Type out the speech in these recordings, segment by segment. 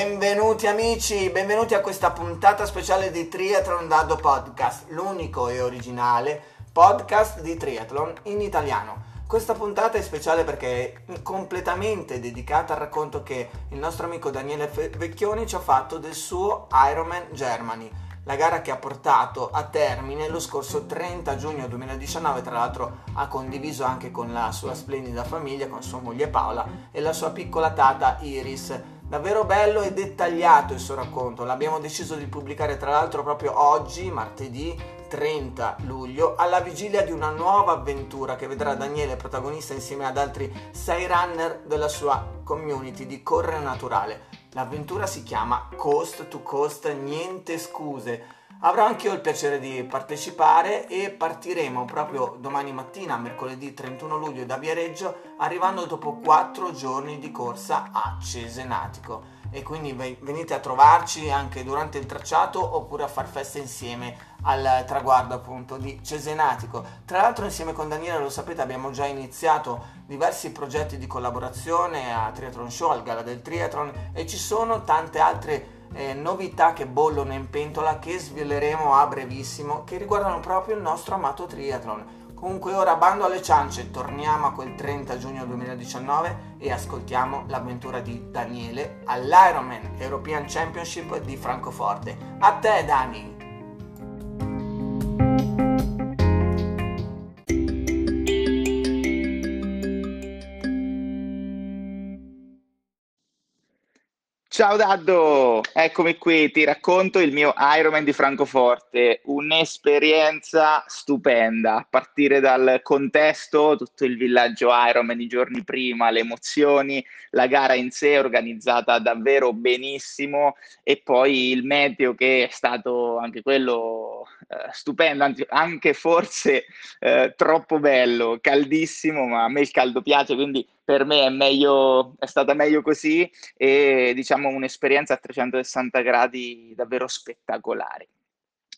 Benvenuti amici, benvenuti a questa puntata speciale di Triathlon Dado Podcast, l'unico e originale podcast di triathlon in italiano. Questa puntata è speciale perché è completamente dedicata al racconto che il nostro amico Daniele Vecchioni ci ha fatto del suo Ironman Germany, la gara che ha portato a termine lo scorso 30 giugno 2019, tra l'altro ha condiviso anche con la sua splendida famiglia, con sua moglie Paola e la sua piccola tata Iris Davvero bello e dettagliato il suo racconto, l'abbiamo deciso di pubblicare tra l'altro proprio oggi, martedì 30 luglio, alla vigilia di una nuova avventura che vedrà Daniele protagonista insieme ad altri 6 runner della sua community di Correre Naturale. L'avventura si chiama Coast to Coast Niente Scuse Avrò anche io il piacere di partecipare e partiremo proprio domani mattina, mercoledì 31 luglio da Viareggio, arrivando dopo 4 giorni di corsa a Cesenatico. E quindi venite a trovarci anche durante il tracciato oppure a far festa insieme al traguardo appunto di Cesenatico. Tra l'altro insieme con Daniele, lo sapete, abbiamo già iniziato diversi progetti di collaborazione a Triathlon Show, al Gala del Triathlon e ci sono tante altre eh, novità che bollono in pentola che sveleremo a brevissimo che riguardano proprio il nostro amato triathlon. Comunque ora bando alle ciance, torniamo a quel 30 giugno 2019 e ascoltiamo l'avventura di Daniele all'Ironman European Championship di Francoforte. A te Dani! Ciao Daddo, eccomi qui, ti racconto il mio Ironman di Francoforte, un'esperienza stupenda, a partire dal contesto, tutto il villaggio Ironman i giorni prima, le emozioni, la gara in sé organizzata davvero benissimo e poi il meteo che è stato anche quello eh, stupendo, anche, forse eh, troppo bello, caldissimo, ma a me il caldo piace, quindi per me è, meglio, è stata meglio così e diciamo un'esperienza a 360 gradi davvero spettacolare.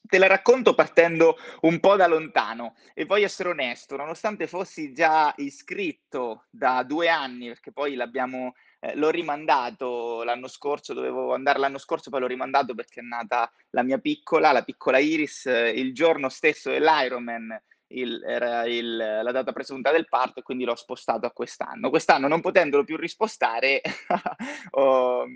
Te la racconto partendo un po' da lontano e voglio essere onesto, nonostante fossi già iscritto da due anni, perché poi l'abbiamo, eh, l'ho rimandato l'anno scorso, dovevo andare l'anno scorso, poi l'ho rimandato perché è nata la mia piccola, la piccola Iris, eh, il giorno stesso dell'Ironman il, era il, la data presunta del parto e quindi l'ho spostato a quest'anno. Quest'anno non potendolo più rispostare ho,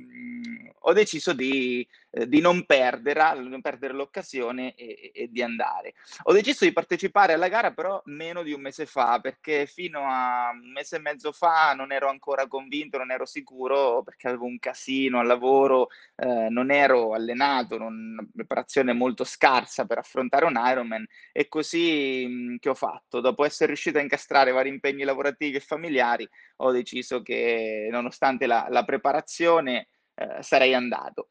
ho, deciso di, eh, di non, perdere, non perdere l'occasione e, e, di andare. Ho deciso di partecipare alla gara però meno di un mese fa perché fino a un mese e mezzo fa non ero ancora convinto, non ero sicuro perché avevo un casino al lavoro, eh, non ero allenato, non, una preparazione molto scarsa per affrontare un Ironman e così che ho fatto. Dopo essere riuscito a incastrare vari impegni lavorativi e familiari, ho deciso che nonostante la, la preparazione eh, sarei andato.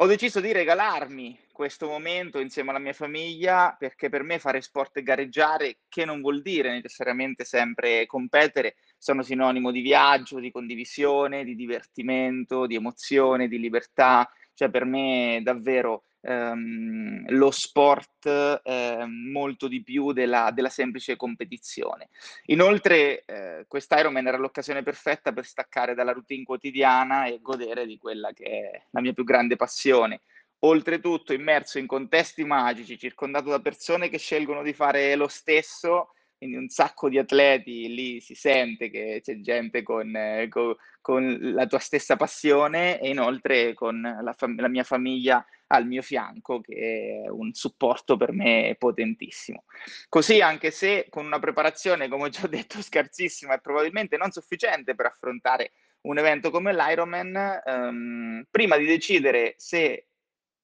Ho deciso di regalarmi questo momento insieme alla mia famiglia perché per me fare sport e gareggiare, che non vuol dire necessariamente sempre competere, sono sinonimo di viaggio, di condivisione, di divertimento, di emozione, di libertà. Cioè per me davvero ehm, lo sport eh, molto di più della, della semplice competizione. Inoltre eh, quest'Ironman era l'occasione perfetta per staccare dalla routine quotidiana e godere di quella che è la mia più grande passione. Oltretutto immerso in contesti magici, circondato da persone che scelgono di fare lo stesso, quindi un sacco di atleti, lì si sente che c'è gente con, eh, con, con la tua stessa passione e inoltre con la, fam- la, mia famiglia al mio fianco, che è un supporto per me potentissimo. Così, anche se con una preparazione, come ho già detto, scarsissima e probabilmente non sufficiente per affrontare un evento come l'Ironman, ehm, prima di decidere se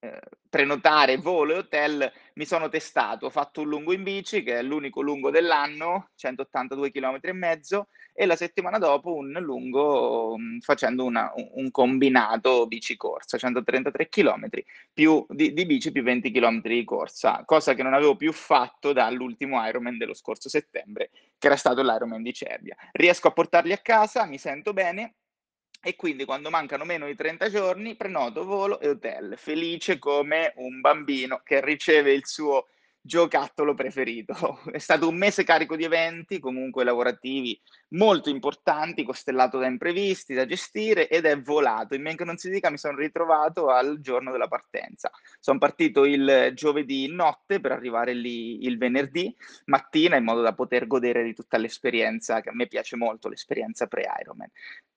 eh, prenotare volo e hotel, mi sono testato, ho fatto un lungo in bici, che è l'unico lungo dell'anno, 182 km e mezzo, e la settimana dopo un lungo um, facendo una, un combinato bici corsa, 133 km più di, di, bici più 20 km di corsa, cosa che non avevo più fatto dall'ultimo Ironman dello scorso settembre, che era stato l'Ironman di Cervia. Riesco a portarli a casa, mi sento bene, e quindi quando mancano meno di 30 giorni prenoto volo e hotel, felice come un bambino che riceve il suo giocattolo preferito. È stato un mese carico di eventi, comunque lavorativi molto importanti, costellato da imprevisti, da gestire ed è volato. In men che non si dica mi sono ritrovato al giorno della partenza. Sono partito il giovedì notte per arrivare lì il venerdì mattina in modo da poter godere di tutta l'esperienza, che a me piace molto, l'esperienza pre-Ironman.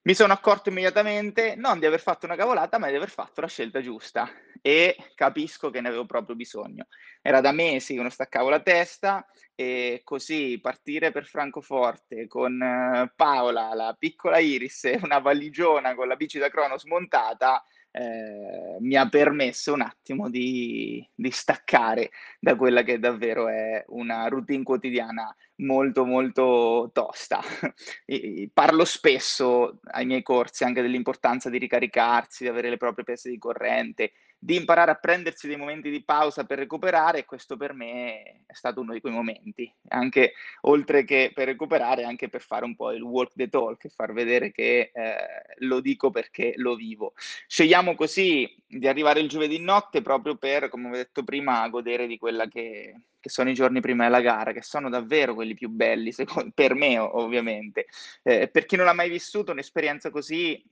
Mi sono accorto immediatamente non di aver fatto una cavolata, ma di aver fatto la scelta giusta e capisco che ne avevo proprio bisogno. Era da mesi che non staccavo la testa e così partire per Francoforte con eh, Paola, la piccola Iris e una valigiona con la bici da crono smontata eh, mi ha permesso un attimo di, di, staccare da quella che davvero è una routine quotidiana molto molto tosta. Parlo spesso ai miei corsi anche dell'importanza di ricaricarsi, di avere le proprie pese di corrente, di imparare a prendersi dei momenti di pausa per recuperare e questo per me è stato uno di quei momenti, anche oltre che per recuperare, anche per fare un po' il walk the talk e far vedere che eh, lo dico perché lo vivo. Scegliamo così di arrivare il giovedì notte proprio per, come ho detto prima, godere di quella che, che sono i giorni prima della gara, che sono davvero quelli più belli, secondo, per me ovviamente. Eh, per chi non ha mai vissuto un'esperienza così,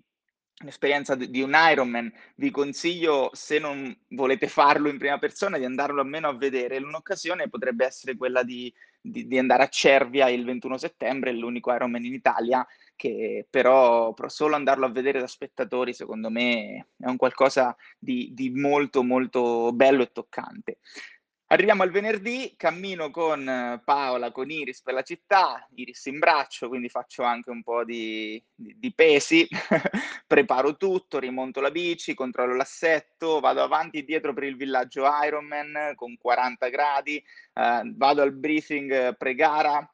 l'esperienza di un Ironman, vi consiglio, se non volete farlo in prima persona, di andarlo almeno a vedere. Un'occasione potrebbe essere quella di, di, di andare a Cervia il 21 settembre, l'unico Ironman in Italia, che però, però, solo andarlo a vedere da spettatori, secondo me, è un qualcosa di, di molto, molto bello e toccante. Arriviamo al venerdì, cammino con eh, Paola, con Iris per la città, Iris in braccio, quindi faccio anche un po' di, di, di pesi, preparo tutto, rimonto la bici, controllo l'assetto, vado avanti e dietro per il villaggio Ironman con 40 gradi, eh, vado al briefing pre-gara,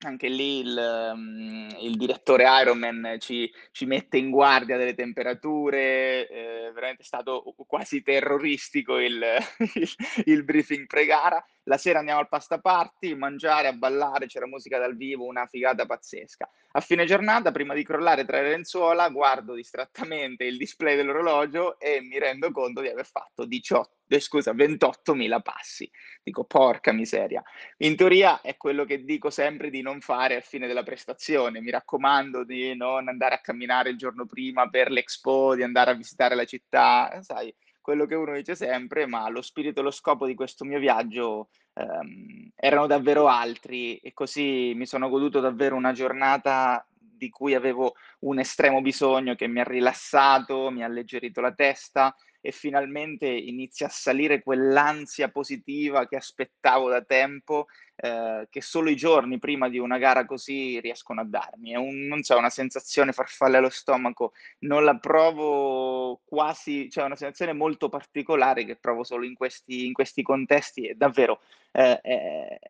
anche lì il, um, il, direttore Ironman ci, ci, mette in guardia delle temperature, eh, veramente è stato quasi terroristico il, il, il briefing pre-gara. La sera andiamo al pasta party, mangiare, a ballare, c'era musica dal vivo, una figata pazzesca. A fine giornata, prima di crollare tra le lenzuola, guardo distrattamente il display dell'orologio e mi rendo conto di aver fatto 18 eh, scusa, 28.000 passi. Dico, porca miseria. In teoria è quello che dico sempre di non fare a fine della prestazione. Mi raccomando di non andare a camminare il giorno prima per l'Expo, di andare a visitare la città, sai, quello che uno dice sempre, ma lo spirito e lo scopo di questo mio viaggio ehm, erano davvero altri e così mi sono goduto davvero una giornata di cui avevo un estremo bisogno che mi ha rilassato, mi ha alleggerito la testa e finalmente inizia a salire quell'ansia positiva che aspettavo da tempo, eh, che solo i giorni prima di una gara così riescono a darmi. È un, non so, una sensazione farfalle allo stomaco, non la provo quasi, cioè una sensazione molto particolare che provo solo in questi, in questi contesti e davvero eh, eh,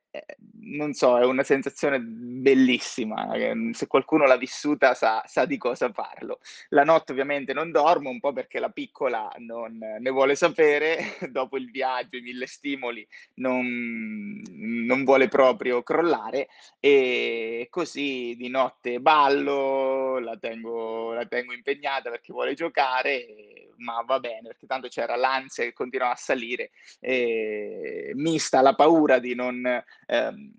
non so, è una sensazione bellissima. Se qualcuno l'ha vissuta sa, sa, di cosa parlo. La notte ovviamente non dormo, un po' perché la piccola non ne vuole sapere, dopo il viaggio, i mille stimoli, non, non vuole proprio crollare e così di notte ballo, la tengo, la tengo impegnata perché vuole giocare ma va bene, perché tanto c'era l'ansia che continuava a salire, mista la paura di non... Ehm,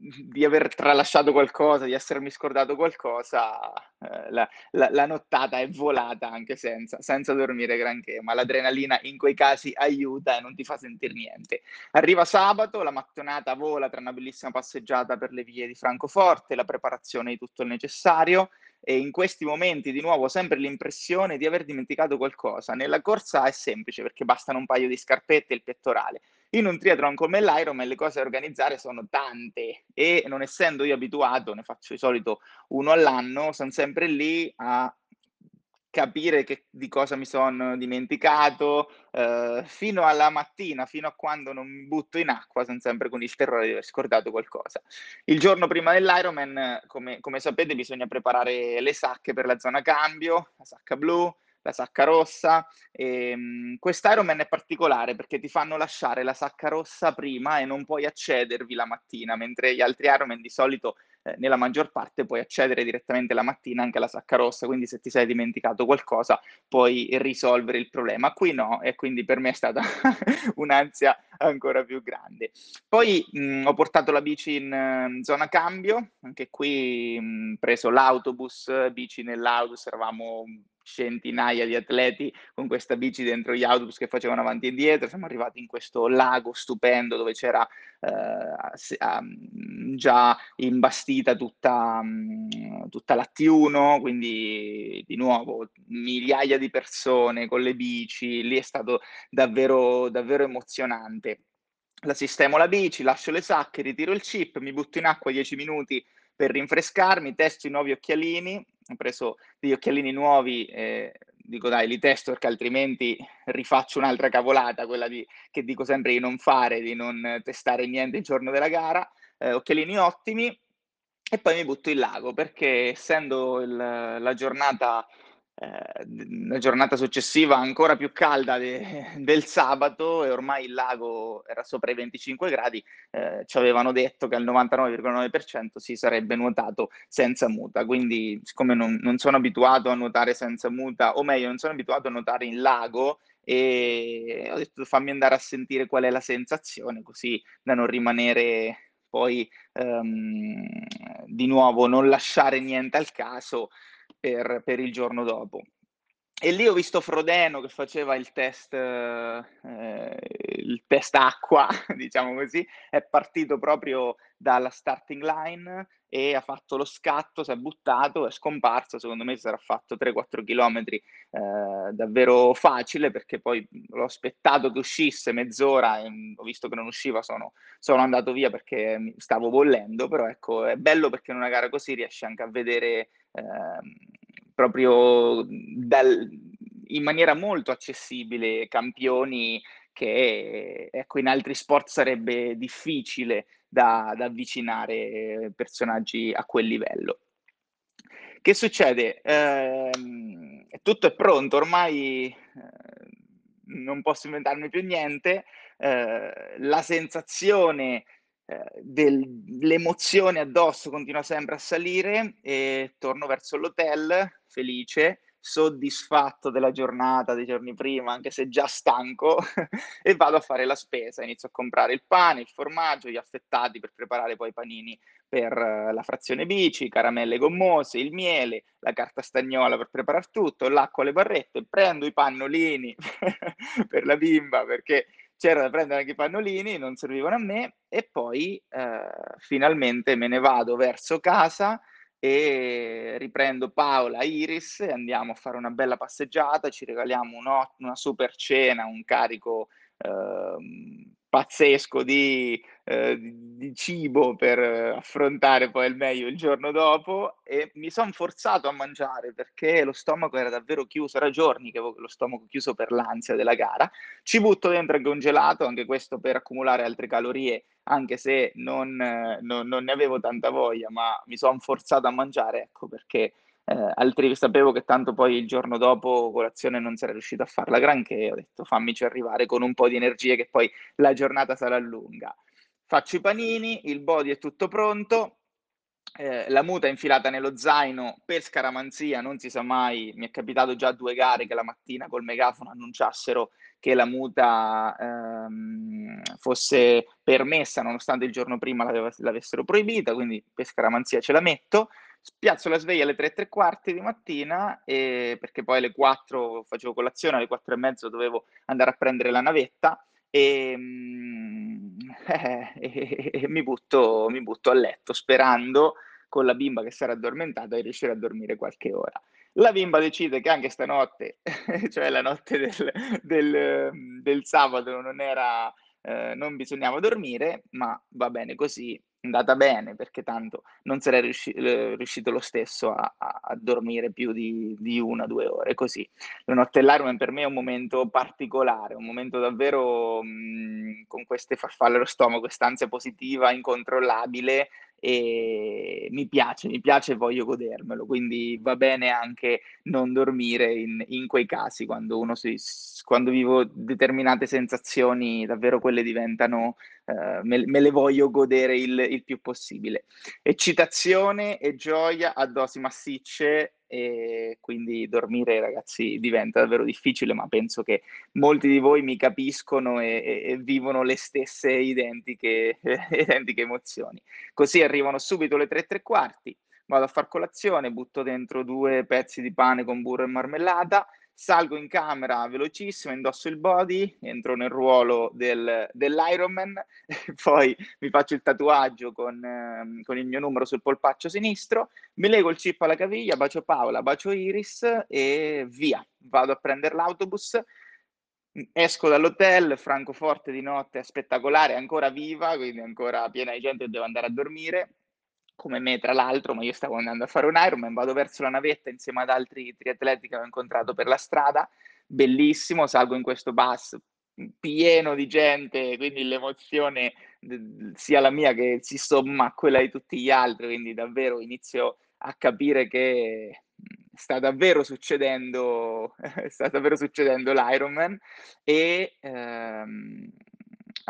di aver tralasciato qualcosa, di essermi scordato qualcosa, eh, la, la, la, nottata è volata anche senza, senza dormire granché, ma l'adrenalina in quei casi aiuta e non ti fa sentire niente. Arriva sabato, la mattonata vola tra una bellissima passeggiata per le vie di Francoforte, la preparazione di tutto il necessario, e in questi momenti di nuovo sempre l'impressione di aver dimenticato qualcosa. Nella corsa è semplice perché bastano un paio di scarpette e il pettorale. In un triathlon come l'Ironman le cose da organizzare sono tante e non essendo io abituato, ne faccio di solito uno all'anno, sono sempre lì a capire che, di cosa mi sono dimenticato, eh, fino alla mattina, fino a quando non mi butto in acqua, sono sempre con il terrore di aver scordato qualcosa. Il giorno prima dell'Ironman, come, come sapete, bisogna preparare le sacche per la zona cambio, la sacca blu, la sacca rossa. E, um, quest'Ironman è particolare perché ti fanno lasciare la sacca rossa prima e non puoi accedervi la mattina, mentre gli altri Ironman di solito eh, nella maggior parte puoi accedere direttamente la mattina anche alla sacca rossa, quindi se ti sei dimenticato qualcosa puoi risolvere il problema. Qui no, e quindi per me è stata un'ansia ancora più grande. Poi mh, ho portato la bici in uh, zona cambio, anche qui ho preso l'autobus, bici nell'autobus, eravamo centinaia di atleti con questa bici dentro gli autobus che facevano avanti e indietro. Siamo arrivati in questo lago stupendo dove c'era eh, già imbastita tutta, tutta la T1, quindi di nuovo migliaia di persone con le bici. Lì è stato davvero, davvero emozionante. La sistemo la bici, lascio le sacche, ritiro il chip, mi butto in acqua 10 minuti per rinfrescarmi, testo i nuovi occhialini, ho preso degli occhialini nuovi, eh, dico dai, li testo perché altrimenti rifaccio un'altra cavolata, quella di, che dico sempre di non fare, di non testare niente il giorno della gara, eh, occhialini ottimi. E poi mi butto in lago perché essendo il, la giornata la giornata successiva ancora più calda de, del sabato e ormai il lago era sopra i 25 gradi, eh, ci avevano detto che al 99,9% si sarebbe nuotato senza muta, quindi siccome non, non, sono abituato a nuotare senza muta, o meglio non sono abituato a nuotare in lago, e ho detto fammi andare a sentire qual è la sensazione, così da non rimanere poi um, di nuovo non lasciare niente al caso per, per il giorno dopo. E lì ho visto Frodeno che faceva il test, eh, il test acqua, diciamo così, è partito proprio dalla starting line e ha fatto lo scatto, si è buttato, è scomparso, secondo me sarà fatto 3-4 km eh, davvero facile perché poi l'ho aspettato che uscisse mezz'ora e ho visto che non usciva, sono, sono andato via perché stavo bollendo, però ecco, è bello perché in una gara così riesci anche a vedere Ehm, proprio dal, in maniera molto accessibile campioni che ecco, in altri sport sarebbe difficile da, da avvicinare personaggi a quel livello. Che succede? Eh, tutto è pronto, ormai eh, non posso inventarmi più niente. Eh, la sensazione eh, l'emozione addosso continua sempre a salire e torno verso l'hotel felice, soddisfatto della giornata dei giorni prima, anche se già stanco, e vado a fare la spesa. Inizio a comprare il pane, il formaggio, gli affettati per preparare poi i panini per uh, la frazione bici, caramelle gommose, il miele, la carta stagnola per preparare tutto, l'acqua, le barrette, prendo i pannolini per la bimba perché c'era da prendere anche i pannolini, non servivano a me e poi eh, finalmente me ne vado verso casa e riprendo Paola, Iris e andiamo a fare una bella passeggiata, ci regaliamo una super cena, un carico eh, pazzesco di, eh, di, cibo per affrontare poi al meglio il giorno dopo e mi sono forzato a mangiare perché lo stomaco era davvero chiuso, era giorni che avevo lo stomaco chiuso per l'ansia della gara. Ci butto dentro anche un gelato, anche questo per accumulare altre calorie, anche se non, non, non ne avevo tanta voglia, ma mi sono forzato a mangiare, ecco perché eh, altri sapevo che tanto poi il giorno dopo colazione non sarei riuscito a farla granché, ho detto fammici arrivare con un po' di energie che poi la giornata sarà lunga. Faccio i panini, il body è tutto pronto, eh, la muta è infilata nello zaino per scaramanzia, non si sa mai, mi è capitato già due gare che la mattina col megafono annunciassero che la muta ehm, fosse permessa nonostante il giorno prima l'avessero proibita, quindi per scaramanzia ce la metto spiazzo la sveglia alle 3 e quarti di mattina e, perché poi alle 4 facevo colazione, alle 4 e mezzo dovevo andare a prendere la navetta e, eh, e, e mi, butto, mi, butto, a letto sperando con la bimba che era addormentata di riuscire a dormire qualche ora. La bimba decide che anche stanotte, cioè la notte del, del, del sabato, non, era, eh, non bisognava dormire, ma va bene così andata bene perché tanto non sarei riusci- eh, riuscito lo stesso a, a, a dormire più di, di, una o due ore così. La notte all'Ironman per me è un momento particolare, un momento davvero mh, con queste farfalle allo stomaco, quest'ansia positiva incontrollabile e mi piace, mi piace e voglio godermelo, quindi va bene anche non dormire in, in quei casi quando si, quando vivo determinate sensazioni, davvero quelle diventano uh, me, me, le voglio godere il, il, più possibile. Eccitazione e gioia a dosi massicce e quindi dormire ragazzi diventa davvero difficile, ma penso che molti di voi mi capiscono e, e, e vivono le stesse identiche, identiche emozioni. Così arrivano subito le tre e tre quarti, vado a far colazione, butto dentro due pezzi di pane con burro e marmellata, salgo in camera velocissimo, indosso il body, entro nel ruolo del, dell'Ironman, poi mi faccio il tatuaggio con, eh, con, il mio numero sul polpaccio sinistro, mi lego il chip alla caviglia, bacio Paola, bacio Iris e via. Vado a prendere l'autobus, esco dall'hotel, Francoforte di notte è spettacolare, è ancora viva, quindi ancora piena di gente deve andare a dormire come me tra l'altro, ma io stavo andando a fare un Ironman, vado verso la navetta insieme ad altri triatleti che ho incontrato per la strada, bellissimo, salgo in questo bus pieno di gente, quindi l'emozione sia la mia che si somma a quella di tutti gli altri, quindi davvero inizio a capire che sta davvero succedendo, sta davvero succedendo l'Ironman e ehm,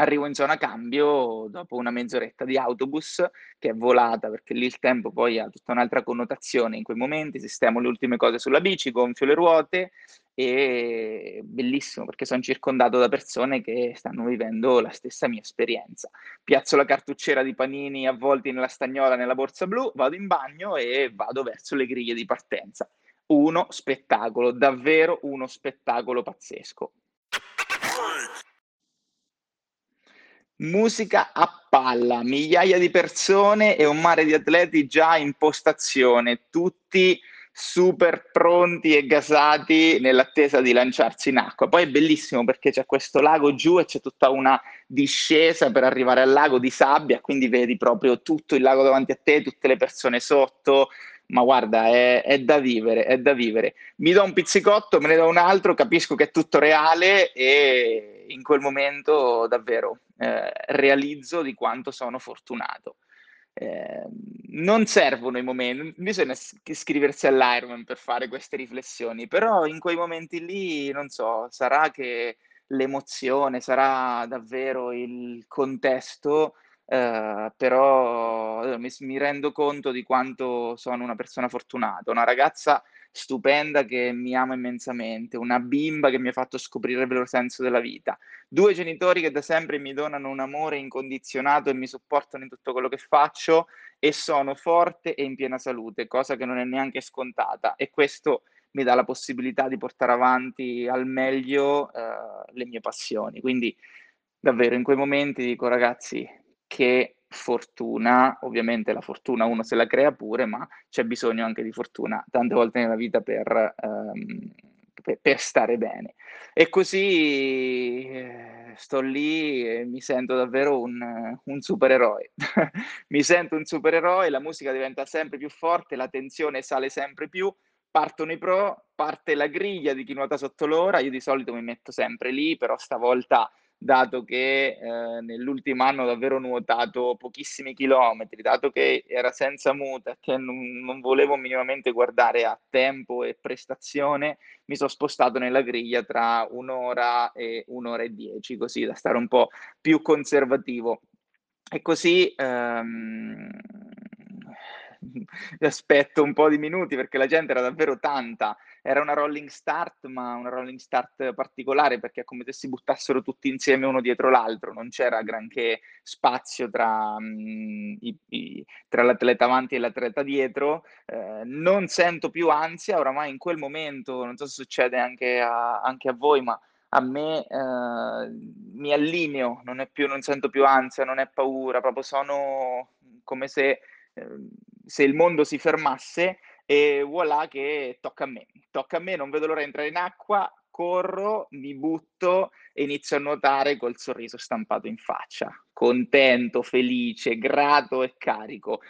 arrivo in zona cambio dopo una mezz'oretta di autobus che è volata perché lì il tempo poi ha tutta un'altra connotazione in quei momenti, sistemo le ultime cose sulla bici, gonfio le ruote e bellissimo perché sono circondato da persone che stanno vivendo la stessa mia esperienza. Piazzo la cartucciera di panini avvolti nella stagnola nella borsa blu, vado in bagno e vado verso le griglie di partenza. Uno spettacolo, davvero uno spettacolo pazzesco. Musica a palla, migliaia di persone e un mare di atleti già in postazione, tutti super pronti e gasati nell'attesa di lanciarsi in acqua. Poi è bellissimo perché c'è questo lago giù e c'è tutta una discesa per arrivare al lago di sabbia, quindi vedi proprio tutto il lago davanti a te, tutte le persone sotto, ma guarda, è, è, da vivere, è da vivere. Mi do un pizzicotto, me ne do un altro, capisco che è tutto reale e in quel momento davvero eh, realizzo di quanto sono fortunato. Eh, non servono i momenti, bisogna iscriversi all'Ironman per fare queste riflessioni, però in quei momenti lì, non so, sarà che l'emozione, sarà davvero il contesto Uh, però mi, mi, rendo conto di quanto sono una persona fortunata, una ragazza stupenda che mi ama immensamente, una bimba che mi ha fatto scoprire il vero senso della vita, due genitori che da sempre mi donano un amore incondizionato e mi supportano in tutto quello che faccio e sono forte e in piena salute, cosa che non è neanche scontata e questo mi dà la possibilità di portare avanti al meglio uh, le mie passioni. Quindi davvero in quei momenti dico ragazzi, che fortuna, ovviamente la fortuna uno se la crea pure, ma c'è bisogno anche di fortuna tante volte nella vita per, um, per, per stare bene. E così eh, sto lì e mi sento davvero un, un supereroe. mi sento un supereroe, la musica diventa sempre più forte, la tensione sale sempre più, partono i pro, parte la griglia di chi nuota sotto l'ora, io di solito mi metto sempre lì, però stavolta dato che eh, nell'ultimo anno ho davvero nuotato pochissimi chilometri, dato che era senza muta, che non, non, volevo minimamente guardare a tempo e prestazione, mi sono spostato nella griglia tra un'ora e un'ora e dieci, così da stare un po' più conservativo. E così ehm, aspetto un po' di minuti perché la gente era davvero tanta. Era una rolling start, ma una rolling start particolare perché è come se si buttassero tutti insieme uno dietro l'altro, non c'era granché spazio tra, mh, i, i, tra l'atleta avanti e l'atleta dietro. Eh, non sento più ansia, oramai in quel momento, non so se succede anche a, anche a voi, ma a me eh, mi allineo, non, più, non sento più ansia, non è paura, proprio sono come se Ehm, se il mondo si fermasse e voilà che tocca a me. Tocca a me, non vedo l'ora di entrare in acqua, corro, mi butto e inizio a nuotare col sorriso stampato in faccia, contento, felice, grato e carico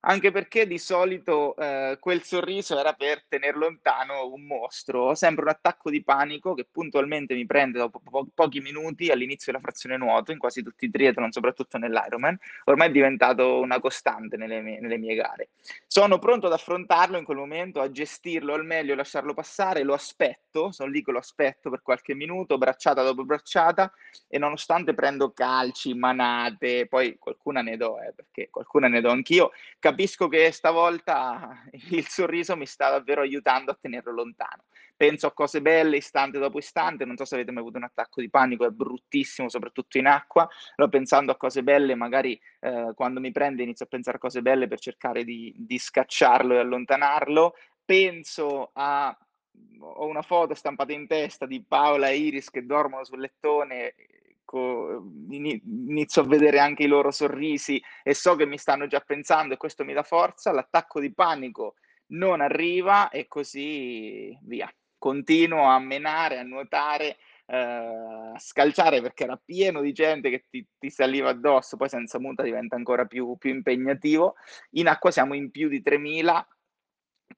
anche perché di solito eh, quel sorriso era per tenere lontano un mostro. Ho sempre un attacco di panico che puntualmente mi prende dopo po- pochi minuti all'inizio della frazione nuoto, in quasi tutti i triathlon, soprattutto nell'Ironman. Ormai è diventato una costante nelle mie, nelle mie gare. Sono pronto ad affrontarlo in quel momento, a gestirlo al meglio, lasciarlo passare, lo aspetto sono lì che lo aspetto per qualche minuto, bracciata dopo bracciata, e nonostante prendo calci, manate, poi qualcuna ne do, eh, perché qualcuna ne do anch'io, capisco che stavolta il sorriso mi sta davvero aiutando a tenerlo lontano. Penso a cose belle istante dopo istante, non so se avete mai avuto un attacco di panico, è bruttissimo, soprattutto in acqua, però pensando a cose belle, magari eh, quando mi prende inizio a pensare a cose belle per cercare di, di scacciarlo e allontanarlo, penso a ho una foto stampata in testa di Paola e Iris che dormono sul lettone, inizio a vedere anche i loro sorrisi e so che mi stanno già pensando e questo mi dà forza, l'attacco di panico non arriva e così via. Continuo a menare, a nuotare, eh, a scalciare perché era pieno di gente che ti, ti, saliva addosso, poi senza muta diventa ancora più, più impegnativo. In acqua siamo in più di 3000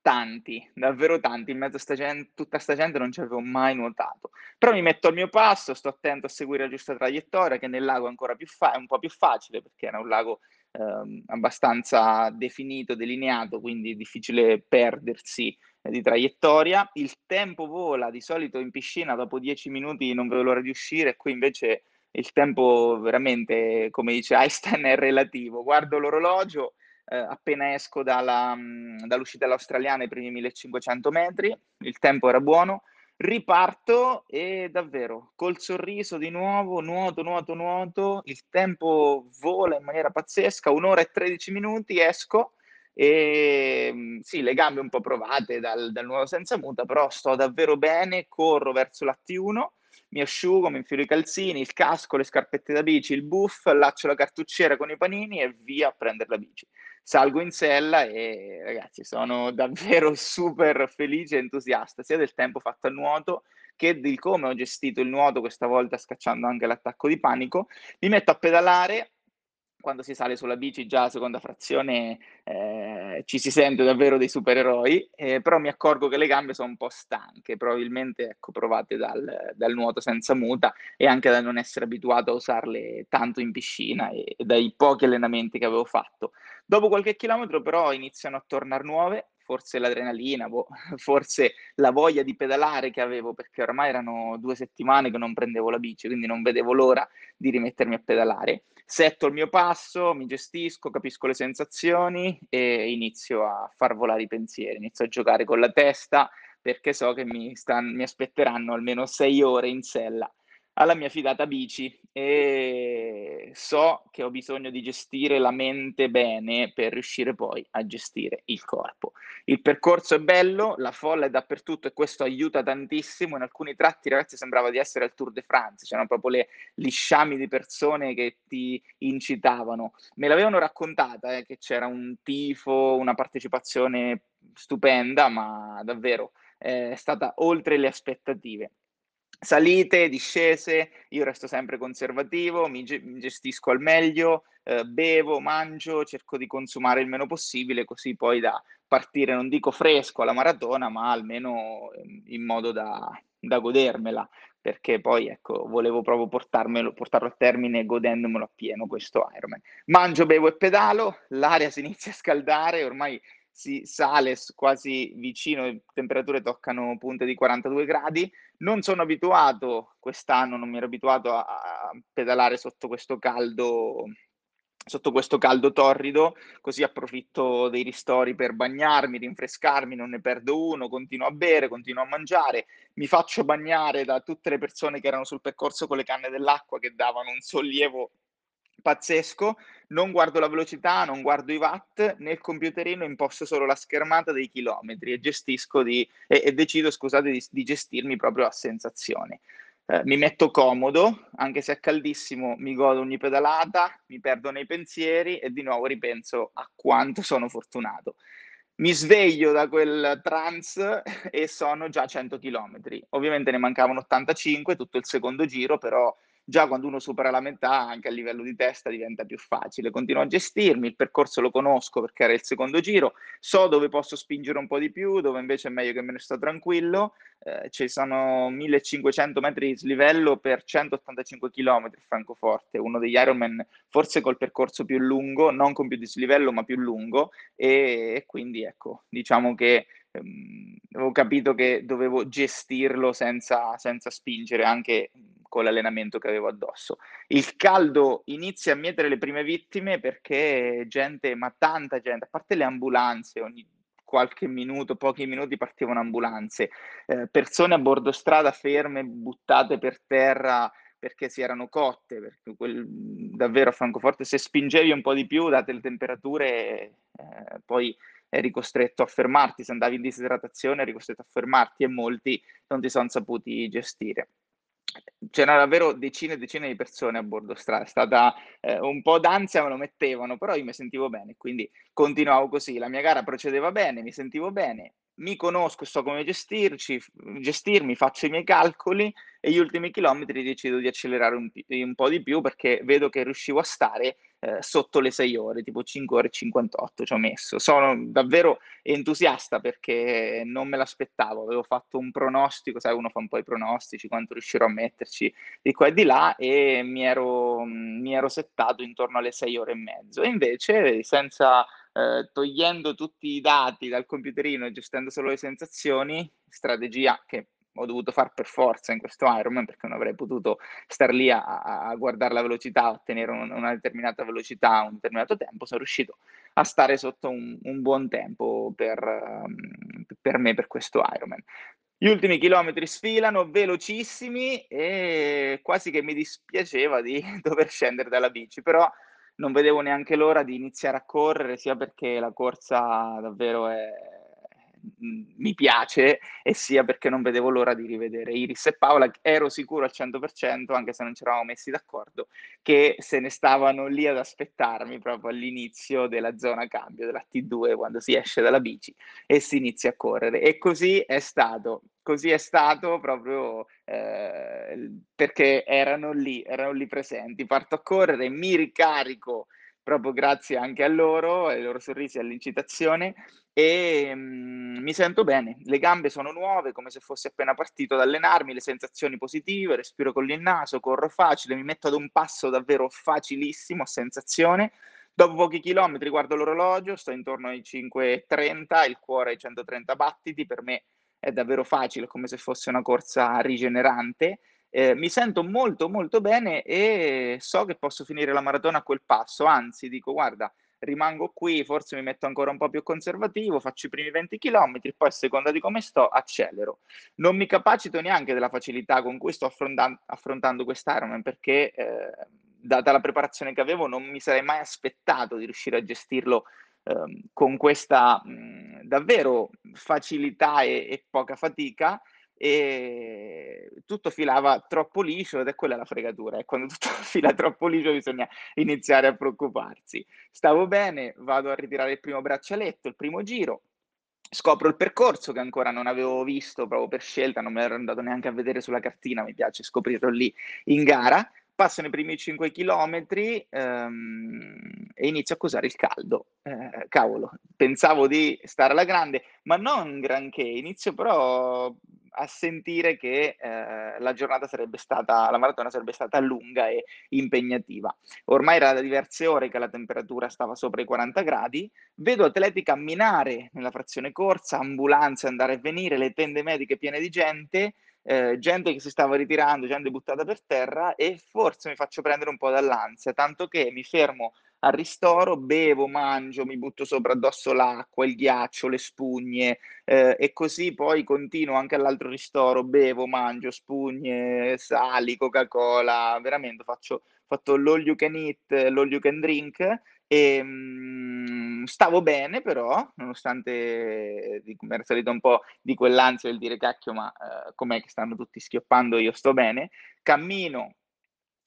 tanti, davvero tanti, in mezzo a sta gente, tutta sta gente non ci avevo mai nuotato. Però mi metto al mio passo, sto attento a seguire la giusta traiettoria, che nel lago è ancora più fa- è un po' più facile perché era un lago eh, abbastanza definito, delineato, quindi difficile perdersi eh, di traiettoria. Il tempo vola, di solito in piscina dopo dieci minuti non vedo l'ora di uscire, qui invece il tempo veramente, come dice Einstein, è relativo. Guardo l'orologio, eh, appena esco dalla, mh, dall'uscita dell'australiana i primi 1500 metri, il tempo era buono, riparto e davvero col sorriso di nuovo, nuoto, nuoto, nuoto, il tempo vola in maniera pazzesca, un'ora e 13 minuti, esco e sì, le gambe un po' provate dal, dal nuovo senza muta, però sto davvero bene, corro verso l'At1 mi asciugo, mi infilo i calzini, il casco, le scarpette da bici, il buff, allaccio la cartucciera con i panini e via a prendere la bici. Salgo in sella e ragazzi sono davvero super felice e entusiasta sia del tempo fatto a nuoto che di come ho gestito il nuoto questa volta scacciando anche l'attacco di panico. Mi metto a pedalare quando si sale sulla bici già a seconda frazione eh, ci si sente davvero dei supereroi, eh, però mi accorgo che le gambe sono un po' stanche, probabilmente ecco, provate dal, dal, nuoto senza muta e anche da non essere abituato a usarle tanto in piscina e, e dai pochi allenamenti che avevo fatto. Dopo qualche chilometro però iniziano a tornare nuove, forse l'adrenalina, boh, forse la voglia di pedalare che avevo, perché ormai erano due settimane che non prendevo la bici, quindi non vedevo l'ora di rimettermi a pedalare. Setto il mio passo, mi gestisco, capisco le sensazioni e inizio a far volare i pensieri, inizio a giocare con la testa perché so che mi, stan, mi aspetteranno almeno sei ore in sella alla mia fidata bici e so che ho bisogno di gestire la mente bene per riuscire poi a gestire il corpo. Il percorso è bello, la folla è dappertutto e questo aiuta tantissimo. In alcuni tratti, ragazzi, sembrava di essere al Tour de France, c'erano proprio le, gli sciami di persone che ti incitavano. Me l'avevano raccontata eh, che c'era un tifo, una partecipazione stupenda, ma davvero eh, è stata oltre le aspettative salite, discese, io resto sempre conservativo, mi, ge- mi gestisco al meglio, eh, bevo, mangio, cerco di consumare il meno possibile, così poi da partire, non dico fresco alla maratona, ma almeno in modo da, da godermela, perché poi ecco, volevo proprio portarlo a termine godendomelo appieno questo Ironman. Mangio, bevo e pedalo, l'aria si inizia a scaldare, ormai si sale quasi vicino, le temperature toccano punte di 42 gradi. Non sono abituato, quest'anno non mi ero abituato a, a pedalare sotto questo caldo sotto questo caldo torrido, così approfitto dei ristori per bagnarmi, rinfrescarmi, non ne perdo uno, continuo a bere, continuo a mangiare, mi faccio bagnare da tutte le persone che erano sul percorso con le canne dell'acqua che davano un sollievo pazzesco, non guardo la velocità, non guardo i watt, nel computerino imposto solo la schermata dei chilometri e gestisco di, e, e decido, scusate, di, di, gestirmi proprio a sensazione. Eh, mi metto comodo, anche se è caldissimo, mi godo ogni pedalata, mi perdo nei pensieri e di nuovo ripenso a quanto sono fortunato. Mi sveglio da quel trance e sono già a 100 km. Ovviamente ne mancavano 85, tutto il secondo giro, però già quando uno supera la metà anche a livello di testa diventa più facile. Continuo a gestirmi, il percorso lo conosco perché era il secondo giro, so dove posso spingere un po' di più, dove invece è meglio che me ne sto tranquillo. Eh, ci sono 1500 metri di slivello per 185 km Francoforte, uno degli Ironman forse col percorso più lungo, non con più dislivello ma più lungo e, e quindi ecco, diciamo che ehm, avevo capito che dovevo gestirlo senza, senza spingere anche con l'allenamento che avevo addosso. Il caldo inizia a mietere le prime vittime perché gente, ma tanta gente, a parte le ambulanze, ogni qualche minuto, pochi minuti partivano ambulanze, eh, persone a bordo strada ferme, buttate per terra perché si erano cotte, perché quel, davvero a Francoforte se spingevi un po' di più, date le temperature, eh, poi eri costretto a fermarti, se andavi in disidratazione eri costretto a fermarti e molti non ti sono saputi gestire c'erano davvero decine e decine di persone a bordo strada, è stata eh, un po' d'ansia me lo mettevano, però io mi sentivo bene, quindi continuavo così, la mia gara procedeva bene, mi sentivo bene, mi conosco, so come gestirci, gestirmi, faccio i miei calcoli e gli ultimi chilometri decido di accelerare un, un po' di più perché vedo che riuscivo a stare eh, sotto le 6 ore, tipo 5 ore e 58 ci ho messo. Sono davvero entusiasta perché non me l'aspettavo, avevo fatto un pronostico, sai uno fa un po' i pronostici, quanto riuscirò a metterci di qua e di là e mi ero, mi ero settato intorno alle 6 ore e mezzo e invece senza... Eh, togliendo tutti i dati dal computerino e gestendo solo le sensazioni, strategia che ho dovuto fare per forza in questo Ironman perché non avrei potuto star lì a, a guardare la velocità, a ottenere un, una determinata velocità, un determinato tempo, sono riuscito a stare sotto un, un buon tempo per, um, per me, per questo Ironman. Gli ultimi chilometri sfilano velocissimi e quasi che mi dispiaceva di dover scendere dalla bici, però non vedevo neanche l'ora di iniziare a correre, sia perché la corsa davvero è mi piace e sia perché non vedevo l'ora di rivedere Iris e Paola. Ero sicuro al 100%, anche se non ci eravamo messi d'accordo, che se ne stavano lì ad aspettarmi proprio all'inizio della zona cambio, della T2, quando si esce dalla bici e si inizia a correre. E così è stato. Così è stato proprio eh, perché erano lì, erano lì presenti. Parto a correre, mi ricarico proprio grazie anche a loro, ai loro sorrisi all'incitazione. E mh, mi sento bene, le gambe sono nuove, come se fossi appena partito ad allenarmi, le sensazioni positive, respiro con il naso, corro facile, mi metto ad un passo davvero facilissimo, sensazione. Dopo pochi chilometri guardo l'orologio, sto intorno ai 5,30, il cuore ai 130 battiti, per me è davvero facile, come se fosse una corsa rigenerante eh, mi sento molto molto bene e so che posso finire la maratona a quel passo, anzi dico guarda, rimango qui, forse mi metto ancora un po' più conservativo, faccio i primi 20 km, poi a seconda di come sto accelero. Non mi capacito neanche della facilità con cui sto affrontando, affrontando quest'Ironman perché eh, data la preparazione che avevo non mi sarei mai aspettato di riuscire a gestirlo eh, con questa mh, davvero facilità e, e poca fatica e tutto filava troppo liscio ed è quella la fregatura, e quando tutto fila troppo liscio bisogna iniziare a preoccuparsi. Stavo bene, vado a ritirare il primo braccialetto, il primo giro, scopro il percorso che ancora non avevo visto proprio per scelta, non me l'ero andato neanche a vedere sulla cartina, mi piace scoprirlo lì in gara, passano i primi 5 km ehm, e inizio a cosare il caldo. Eh, cavolo, pensavo di stare alla grande, ma non granché, inizio però a sentire che eh, la giornata sarebbe stata, la maratona sarebbe stata lunga e impegnativa. Ormai era da diverse ore che la temperatura stava sopra i 40 gradi, vedo atleti camminare nella frazione corsa, ambulanze andare e venire, le tende mediche piene di gente, eh, gente che si stava ritirando, gente buttata per terra e forse mi faccio prendere un po' dall'ansia, tanto che mi fermo al ristoro, bevo, mangio, mi butto sopra addosso l'acqua, il ghiaccio, le spugne eh, e così poi continuo anche all'altro ristoro, bevo, mangio, spugne, sali, Coca-Cola, veramente faccio fatto l'all you can eat, l'all you can drink e mh, stavo bene però, nonostante mi era salito un po' di quell'ansia del dire cacchio ma eh, com'è che stanno tutti schioppando, io sto bene, cammino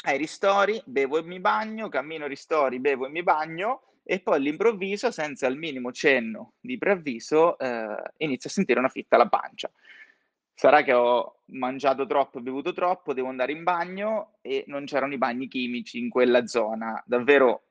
ai ristori, bevo e mi bagno, cammino ai ristori, bevo e mi bagno e poi all'improvviso, senza il minimo cenno di preavviso, eh, inizio a sentire una fitta alla pancia. Sarà che ho mangiato troppo, bevuto troppo, devo andare in bagno e non c'erano i bagni chimici in quella zona. Davvero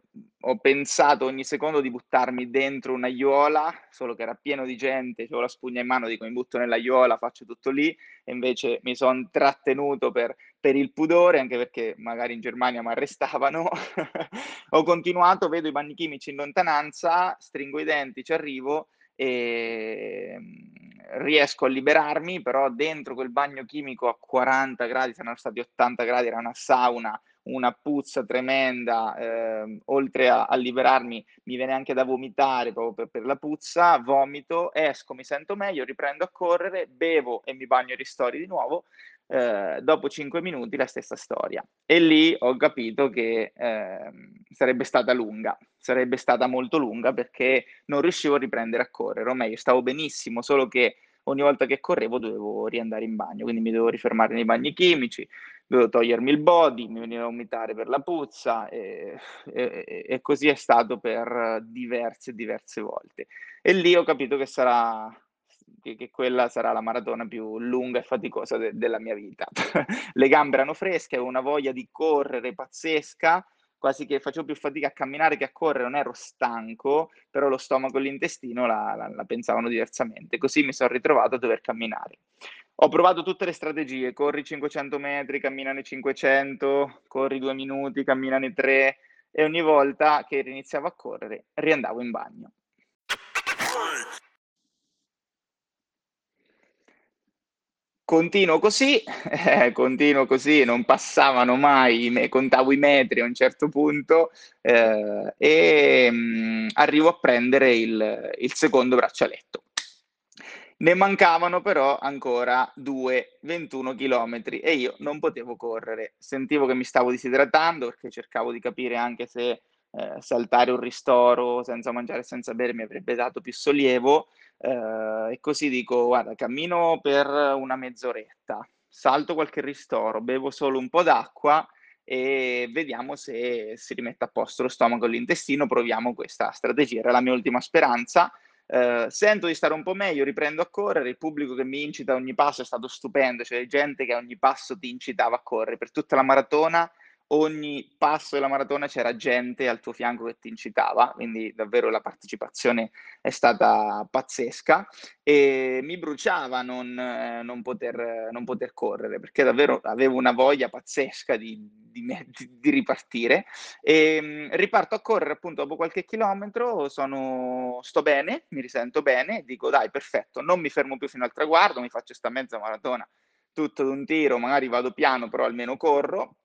ho pensato ogni secondo di buttarmi dentro un'aiuola, solo che era pieno di gente, avevo la spugna in mano, dico mi butto nell'aiuola, faccio tutto lì, e invece mi sono trattenuto per, per, il pudore, anche perché magari in Germania mi arrestavano. ho continuato, vedo i bagni chimici in lontananza, stringo i denti, ci arrivo e mm, riesco a liberarmi, però dentro quel bagno chimico a 40 gradi, saranno stati 80 gradi, era una sauna, una puzza tremenda, eh, oltre a, a, liberarmi mi viene anche da vomitare proprio per, per, la puzza, vomito, esco, mi sento meglio, riprendo a correre, bevo e mi bagno e ristori di nuovo, eh, dopo 5 minuti la stessa storia. E lì ho capito che eh, sarebbe stata lunga, sarebbe stata molto lunga perché non riuscivo a riprendere a correre, o meglio, stavo benissimo, solo che ogni volta che correvo dovevo riandare in bagno, quindi mi dovevo rifermare nei bagni chimici, dovevo togliermi il body, mi veniva a vomitare per la puzza e, e, e così è stato per diverse, diverse volte. E lì ho capito che sarà che, quella sarà la maratona più lunga e faticosa de- della mia vita. Le gambe erano fresche, avevo una voglia di correre pazzesca, quasi che facevo più fatica a camminare che a correre, non ero stanco, però lo stomaco e l'intestino la, la, la pensavano diversamente. Così mi sono ritrovato a dover camminare. Ho provato tutte le strategie, corri 500 metri, cammina nei 500, corri due minuti, cammina nei 3 e ogni volta che iniziavo a correre riandavo in bagno. Continuo così, eh, continuo così, non passavano mai, contavo i metri a un certo punto eh, e mh, mm, arrivo a prendere il, il secondo braccialetto. Ne mancavano però ancora due 21 km e io non potevo correre. Sentivo che mi stavo disidratando perché cercavo di capire anche se eh, saltare un ristoro senza mangiare e senza bere mi avrebbe dato più sollievo. Eh, e così dico guarda cammino per una mezz'oretta salto qualche ristoro bevo solo un po' d'acqua e vediamo se si rimette a posto lo stomaco e l'intestino proviamo questa strategia. Era la mia ultima speranza Uh, sento di stare un po' meglio, riprendo a correre, il pubblico che mi incita a ogni passo è stato stupendo, c'è gente che a ogni passo ti incitava a correre per tutta la maratona ogni passo della maratona c'era gente al tuo fianco che ti incitava, quindi davvero la partecipazione è stata pazzesca e mi bruciava non, eh, non, poter, non poter, correre perché davvero avevo una voglia pazzesca di, di, di ripartire. E mm, riparto a correre appunto dopo qualche chilometro, sono, sto bene, mi risento bene, dico dai perfetto, non mi fermo più fino al traguardo, mi faccio sta mezza maratona tutto d'un tiro, magari vado piano però almeno corro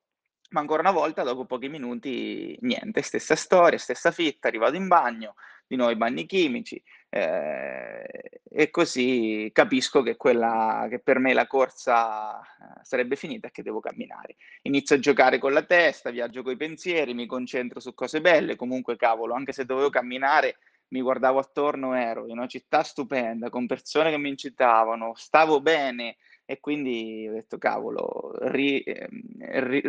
ma ancora una volta, dopo pochi minuti, niente, stessa storia, stessa fitta, arrivato in bagno, di nuovo i bagni chimici, eh, e così capisco che, quella, che per me la corsa eh, sarebbe finita e che devo camminare. Inizio a giocare con la testa, viaggio con i pensieri, mi concentro su cose belle, comunque cavolo, anche se dovevo camminare, mi guardavo attorno, ero in una città stupenda, con persone che mi incitavano, stavo bene, e quindi ho detto cavolo, ri, ehm, ri,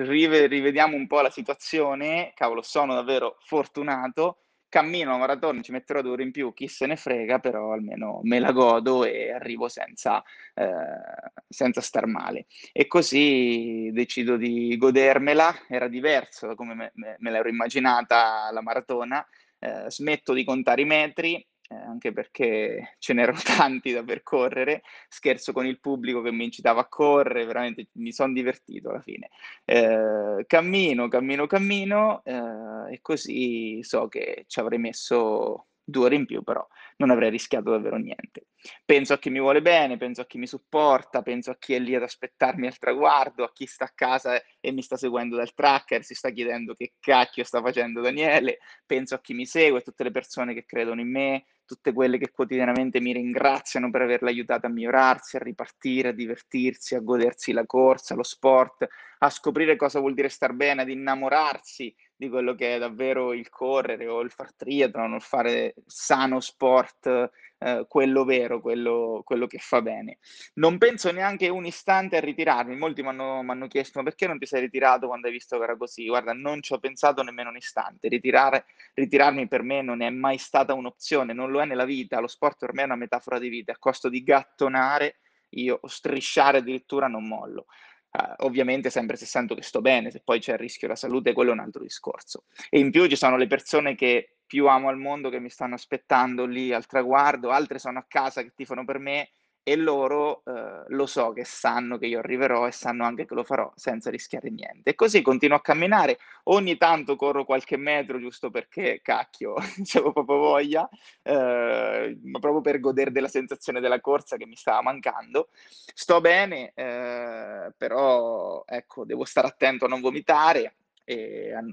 rivediamo un po' la situazione, cavolo sono davvero fortunato, cammino a maratona, ci metterò due ore in più, chi se ne frega, però almeno me la godo e arrivo senza, eh, senza star male. E così decido di godermela, era diverso da come me, me, me l'ero immaginata la maratona, eh, smetto di contare i metri, eh, anche perché ce n'erano tanti da percorrere, scherzo con il pubblico che mi incitava a correre, veramente mi sono divertito alla fine. Eh, cammino, cammino, cammino eh, e così so che ci avrei messo due ore in più, però non avrei rischiato davvero niente. Penso a chi mi vuole bene, penso a chi mi supporta, penso a chi è lì ad aspettarmi al traguardo, a chi sta a casa e mi sta seguendo dal tracker, si sta chiedendo che cacchio sta facendo Daniele, penso a chi mi segue, tutte le persone che credono in me, tutte quelle che quotidianamente mi ringraziano per averla aiutata a migliorarsi, a ripartire, a divertirsi, a godersi la corsa, lo sport, a scoprire cosa vuol dire star bene, ad innamorarsi di quello che è davvero il correre o il far triathlon o il fare sano sport, eh, quello vero, quello, quello, che fa bene. Non penso neanche un istante a ritirarmi. Molti mi hanno chiesto: ma perché non ti sei ritirato quando hai visto che era così? Guarda, non ci ho pensato nemmeno un istante. Ritirare, ritirarmi per me non è mai stata un'opzione, non lo è nella vita. Lo sport per me è una metafora di vita. A costo di gattonare, io strisciare addirittura non mollo. Uh, ovviamente sempre se sento che sto bene, se poi c'è il rischio della salute, quello è un altro discorso. E in più ci sono le persone che più amo al mondo che mi stanno aspettando lì al traguardo, altre sono a casa che tifano per me e loro eh, lo so che sanno che io arriverò e sanno anche che lo farò senza rischiare niente. E così continuo a camminare, ogni tanto corro qualche metro giusto perché cacchio, avevo proprio voglia, eh, ma proprio per godere della sensazione della corsa che mi stava mancando. Sto bene, eh, però ecco, devo stare attento a non vomitare e a,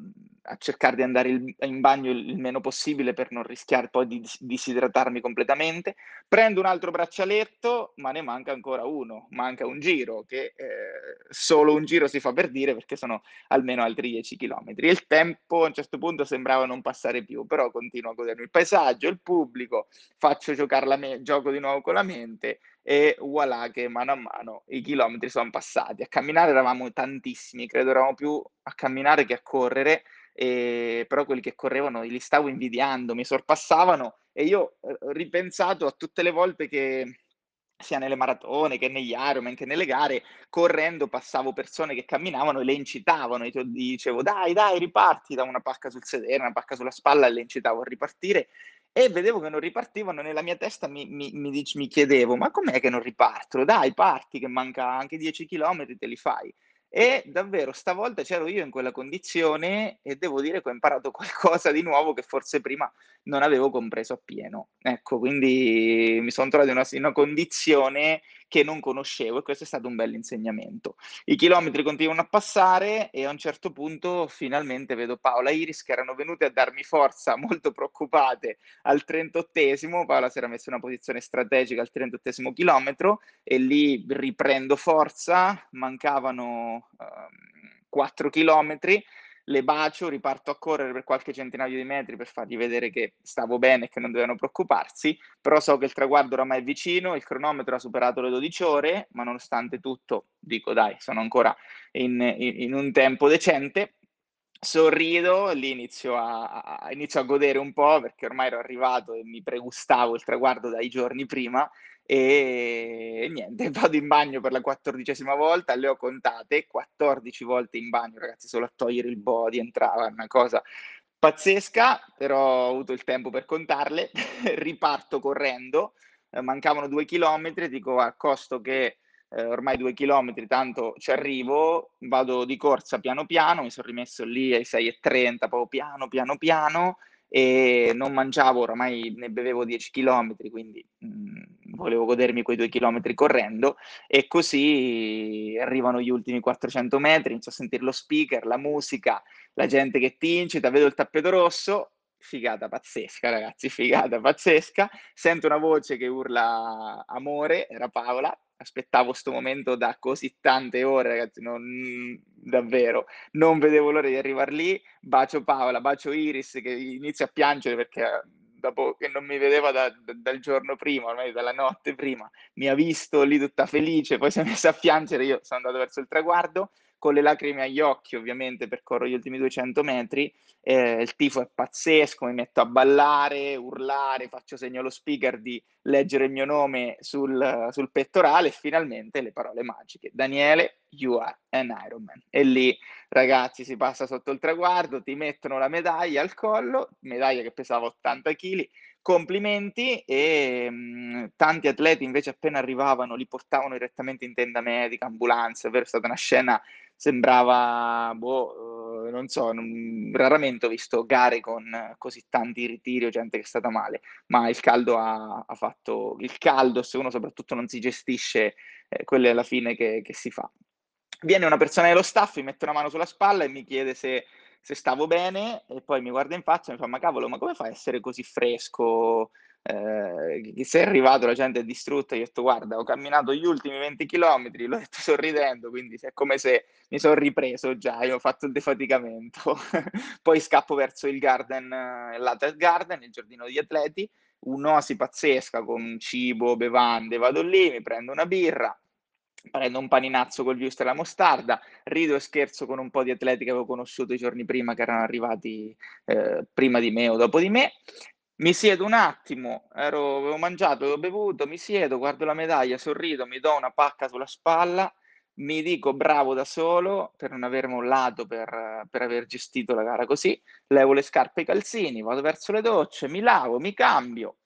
a cercare di andare il, in bagno il, meno possibile per non rischiare poi di disidratarmi completamente. Prendo un altro braccialetto, ma ne manca ancora uno, manca un giro, che eh, solo un giro si fa per dire perché sono almeno altri 10 km. Il tempo a un certo punto sembrava non passare più, però continuo a godermi il paesaggio, il pubblico, faccio giocare la me- gioco di nuovo con la mente e voilà che mano a mano i chilometri sono passati. A camminare eravamo tantissimi, credo eravamo più a camminare che a correre, e, però quelli che correvano li stavo invidiando, mi sorpassavano e io ho ripensato a tutte le volte che sia nelle maratone che negli Ironman che nelle gare, correndo passavo persone che camminavano e le incitavano, e dicevo dai dai riparti, da una pacca sul sedere, una pacca sulla spalla e le incitavo a ripartire e vedevo che non ripartivano, nella mia testa mi, mi, mi, mi chiedevo, ma com'è che non ripartono? Dai, parti, che manca anche 10 km, te li fai. E davvero stavolta c'ero io in quella condizione e devo dire che ho imparato qualcosa di nuovo che forse prima non avevo compreso appieno. Ecco, quindi mi sono trovato in una, in una condizione che non conoscevo e questo è stato un bel insegnamento. I chilometri continuano a passare e a un certo punto finalmente vedo Paola Iris che erano venute a darmi forza, molto preoccupate al 38esimo. Paola si era messa in una posizione strategica al 38esimo chilometro e lì riprendo forza, mancavano um, 4 chilometri le bacio, riparto a correre per qualche centinaio di metri per fargli vedere che stavo bene e che non dovevano preoccuparsi, però so che il traguardo oramai è vicino, il cronometro ha superato le 12 ore, ma nonostante tutto dico dai, sono ancora in, in, in un tempo decente, sorrido, lì inizio a, a, inizio a godere un po' perché ormai ero arrivato e mi pregustavo il traguardo dai giorni prima e niente, vado in bagno per la quattordicesima volta, le ho contate 14 volte in bagno, ragazzi, solo a togliere il body entrava, una cosa pazzesca, però ho avuto il tempo per contarle, riparto correndo, eh, mancavano due chilometri, dico a costo che eh, ormai due chilometri, tanto ci arrivo, vado di corsa piano piano, mi sono rimesso lì ai 6.30, proprio piano piano piano, e non mangiavo, oramai ne bevevo 10 km, quindi mh, mm, volevo godermi quei due chilometri correndo e così arrivano gli ultimi 400 metri, inizio a sentire lo speaker, la musica, la gente che ti incita, vedo il tappeto rosso, figata pazzesca ragazzi, figata pazzesca, sento una voce che urla amore, era Paola, aspettavo questo momento da così tante ore, ragazzi, non, davvero, non vedevo l'ora di arrivare lì, bacio Paola, bacio Iris che inizia a piangere perché eh, dopo che non mi vedeva da, da, dal giorno prima, ormai dalla notte prima, mi ha visto lì tutta felice, poi si è messa a piangere, io sono andato verso il traguardo, con le lacrime agli occhi, ovviamente, percorro gli ultimi 200 metri. Eh, il tifo è pazzesco, mi metto a ballare, urlare, faccio segno allo speaker di leggere il mio nome sul, sul pettorale e finalmente le parole magiche. Daniele, you are an Ironman. E lì, ragazzi, si passa sotto il traguardo, ti mettono la medaglia al collo, medaglia che pesava 80 kg, complimenti e mh, tanti atleti invece appena arrivavano li portavano direttamente in tenda medica, ambulanza, è stata una scena sembrava, boh, eh, non so, non, raramente ho visto gare con così tanti ritiri o gente che è stata male, ma il caldo ha, ha fatto, il caldo se uno soprattutto non si gestisce, eh, quello è alla fine che, che si fa. Viene una persona dello staff, mi mette una mano sulla spalla e mi chiede se se stavo bene e poi mi guarda in faccia e mi fa ma cavolo ma come fai a essere così fresco? Eh, sei arrivato, la gente è distrutta, io ho detto guarda, ho camminato gli ultimi 20 km, l'ho detto sorridendo, quindi è come se mi sono ripreso già, io ho fatto il defaticamento. Poi scappo verso il garden, eh, l'Atlet Garden, il giardino degli atleti, un'oasi pazzesca con cibo, bevande, vado lì, mi prendo una birra, prendo un paninazzo col vius e la mostarda, rido e scherzo con un po' di atleti che avevo conosciuto i giorni prima, che erano arrivati eh, prima di me o dopo di me, mi siedo un attimo, ero, avevo mangiato, avevo bevuto, mi siedo, guardo la medaglia, sorrido, mi do una pacca sulla spalla, mi dico bravo da solo per non aver mollato, per, per aver gestito la gara così, levo le scarpe e i calzini, vado verso le docce, mi lavo, mi cambio,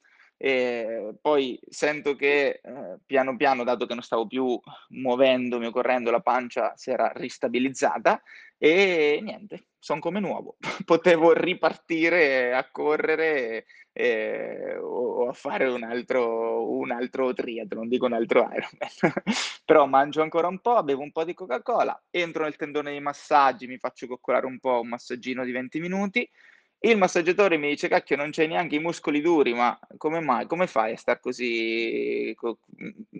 E poi sento che eh, piano piano, dato che non stavo più muovendomi o correndo, la pancia si era ristabilizzata e niente, sono come nuovo. Potevo ripartire a correre eh, o, a fare un altro, un altro triathlon, dico un altro Ironman. Però mangio ancora un po', bevo un po' di Coca-Cola, entro nel tendone di massaggi, mi faccio coccolare un po', un massaggino di 20 minuti il massaggiatore mi dice: "Cacchio, non c'hai neanche i muscoli duri, ma come mai? Come fai a star così co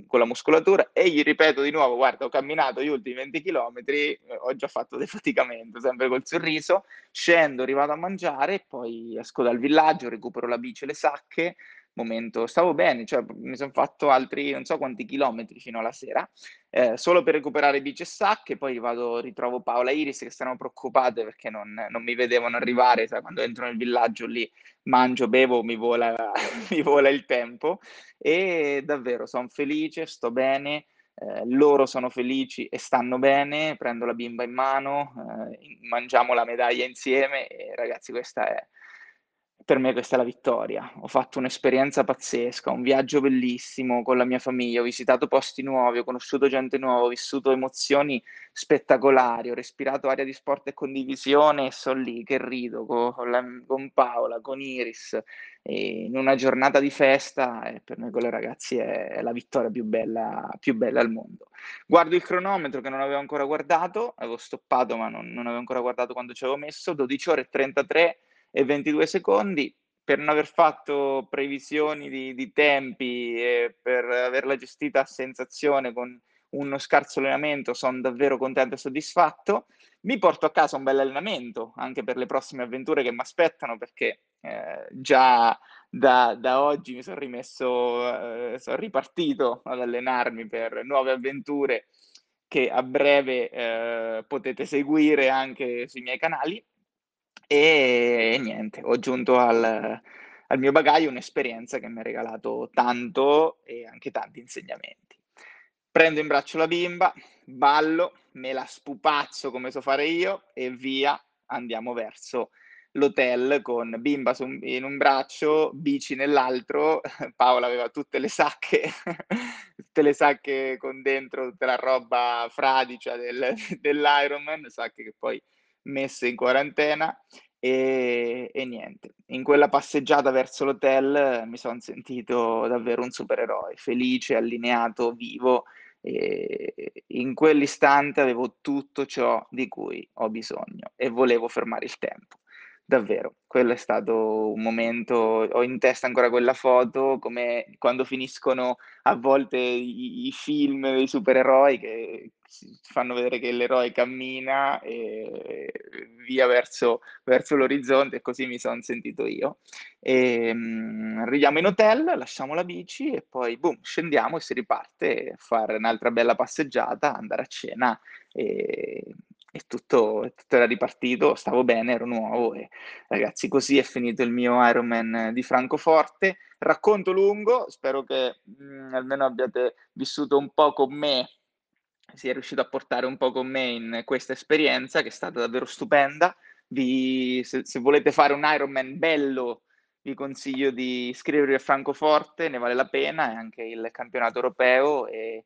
con la muscolatura?" E gli ripeto di nuovo: "Guarda, ho camminato gli ultimi 20 chilometri, ho già fatto defaticamento", sempre col sorriso. Scendo, arrivato a mangiare poi esco dal villaggio, recupero la bici e le sacche, momento. Stavo bene, cioè mi son fatto altri non so quanti chilometri fino alla sera, ehm, solo per recuperare bici e sacche, poi vado ritrovo Paola e Iris che stavano preoccupate perché non non mi vedevano arrivare, sai quando entro nel villaggio lì mangio, bevo, mi vola mi vola il tempo. E davvero son felice, sto bene, ehm, loro sono felici e stanno bene, prendo la bimba in mano, ehm, mangiamo la medaglia insieme e ragazzi questa è per me questa è la vittoria. Ho fatto un'esperienza pazzesca, un viaggio bellissimo con la mia famiglia, ho visitato posti nuovi, ho conosciuto gente nuova, ho vissuto emozioni spettacolari, ho respirato aria di sport e condivisione e sono lì che rido con, la, con Paola, con Iris, in una giornata di festa e per me quella ragazzi è, è la vittoria più bella, più bella al mondo. Guardo il cronometro che non avevo ancora guardato, avevo stoppato ma non, non avevo ancora guardato quando ci avevo messo, 12 ore e 33 e 22 secondi per non aver fatto previsioni di, di tempi e per averla gestita a sensazione con uno scarso allenamento, sono davvero contento e soddisfatto. Mi porto a casa un bel allenamento anche per le prossime avventure che mi aspettano perché eh, già da, da, oggi mi sono rimesso, eh, sono ripartito ad allenarmi per nuove avventure che a breve eh, potete seguire anche sui miei canali. E niente, ho aggiunto al al mio bagaglio un'esperienza che mi ha regalato tanto e anche tanti insegnamenti. Prendo in braccio la bimba, ballo, me la spupazzo come so fare io e via, andiamo verso l'hotel con bimba in un braccio, bici nell'altro. Paola aveva tutte le sacche tutte le sacche con dentro tutta la roba fradicia del dell'Ironman, sacche che poi messe in quarantena e, e niente. In quella passeggiata verso l'hotel mi son sentito davvero un supereroe, felice, allineato, vivo e in quell'istante avevo tutto ciò di cui ho bisogno e volevo fermare il tempo. Davvero, quello è stato un momento ho in testa ancora quella foto, come quando finiscono a volte i i film dei supereroi che fanno vedere che l'eroe cammina, e via verso verso l'orizzonte e così mi son sentito io. Ehm, arriviamo in hotel, lasciamo la bici e poi boom, scendiamo e si riparte a fare un'altra bella passeggiata, andare a cena, e e tutto, tutto era ripartito, stavo bene, ero nuovo e ragazzi così è finito il mio Ironman di Francoforte. Racconto lungo, spero che mh, mhmm, almeno abbiate vissuto un po' con me, sia riuscito a portare un po' con me in questa esperienza che è stata davvero stupenda. Vi, se, se volete fare un Ironman bello, vi consiglio di iscrivervi a Francoforte, ne vale la pena, è anche il campionato europeo, è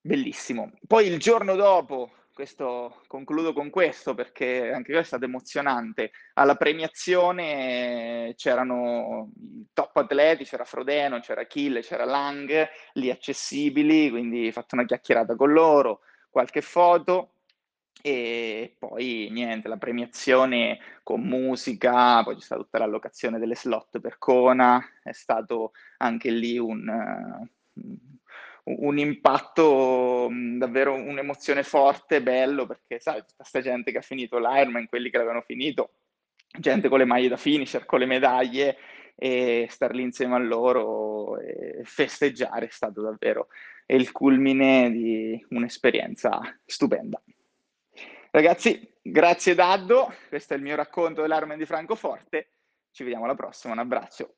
bellissimo. Poi il giorno dopo questo, concludo con questo perché anche questo è stato emozionante. Alla premiazione c'erano i top atleti, c'era Frodeno, c'era Achille, c'era Lang, lì accessibili, quindi ho fatto una chiacchierata con loro, qualche foto e poi niente, la premiazione con musica, poi c'è stata tutta l'allocazione delle slot per Kona, è stato anche lì un... Un impatto, mhmm, davvero un'emozione forte, bello, perché sai, tutta questa gente che ha finito l'Ironman, quelli che l'avevano finito, gente con le maglie da finisher, con le medaglie, e star lì insieme a loro e festeggiare è stato davvero il culmine di un'esperienza stupenda. Ragazzi, grazie Daddo, questo è il mio racconto dell'Ironman di Francoforte, ci vediamo alla prossima, un abbraccio.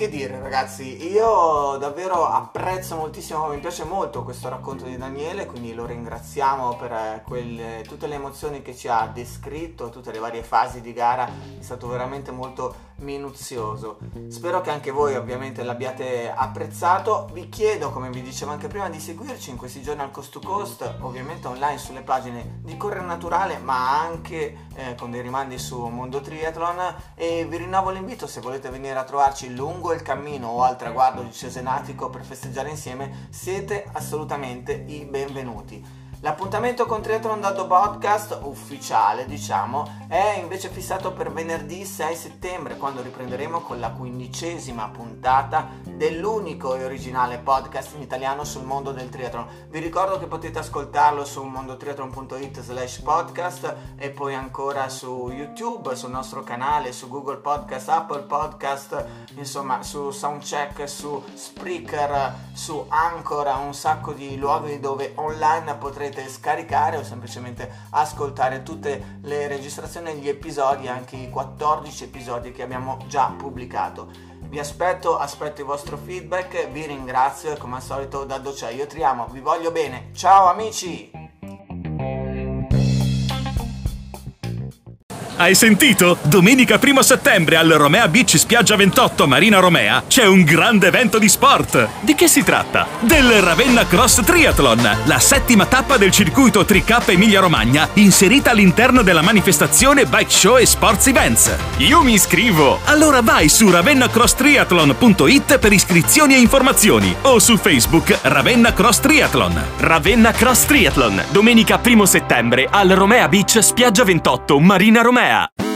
Che dire ragazzi, io davvero apprezzo moltissimo, mi piace molto questo racconto di Daniele, quindi lo ringraziamo per eh, quelle, tutte le emozioni che ci ha descritto, tutte le varie fasi di gara, è stato veramente molto minuzioso. Spero che anche voi ovviamente l'abbiate apprezzato. Vi chiedo, come vi dicevo anche prima, di seguirci in questi giorni al Coast to Coast, ovviamente online sulle pagine di Correre Naturale, ma anche eh, con dei rimandi su Mondo Triathlon e vi rinnovo l'invito se volete venire a trovarci lungo il cammino o al traguardo di Cesenatico per festeggiare insieme, siete assolutamente i benvenuti. L'appuntamento con Triathlon Dado Podcast ufficiale, diciamo, è invece fissato per venerdì 6 settembre, quando riprenderemo con la quindicesima puntata dell'unico e originale podcast in italiano sul mondo del triathlon. Vi ricordo che potete ascoltarlo su mondotriathlon.it slash podcast e poi ancora su YouTube, sul nostro canale, su Google Podcast, Apple Podcast, insomma su Soundcheck, su Spreaker, su Anchor, un sacco di luoghi dove online potrete potrete scaricare o semplicemente ascoltare tutte le registrazioni e gli episodi, anche i 14 episodi che abbiamo già pubblicato. Vi aspetto, aspetto il vostro feedback, vi ringrazio e come al solito da Doccia io Triamo, vi voglio bene. Ciao amici! Hai sentito? Domenica 1 settembre al Romea Beach Spiaggia 28 Marina Romea c'è un grande evento di sport. Di che si tratta? Del Ravenna Cross Triathlon, la settima tappa del circuito Tricap Emilia Romagna inserita all'interno della manifestazione Bike Show e Sports Events. Io mi iscrivo! Allora vai su ravennacrosstriathlon.it per iscrizioni e informazioni o su Facebook Ravenna Cross Triathlon. Ravenna Cross Triathlon, domenica 1 settembre al Romea Beach Spiaggia 28 Marina Romea. Yeah.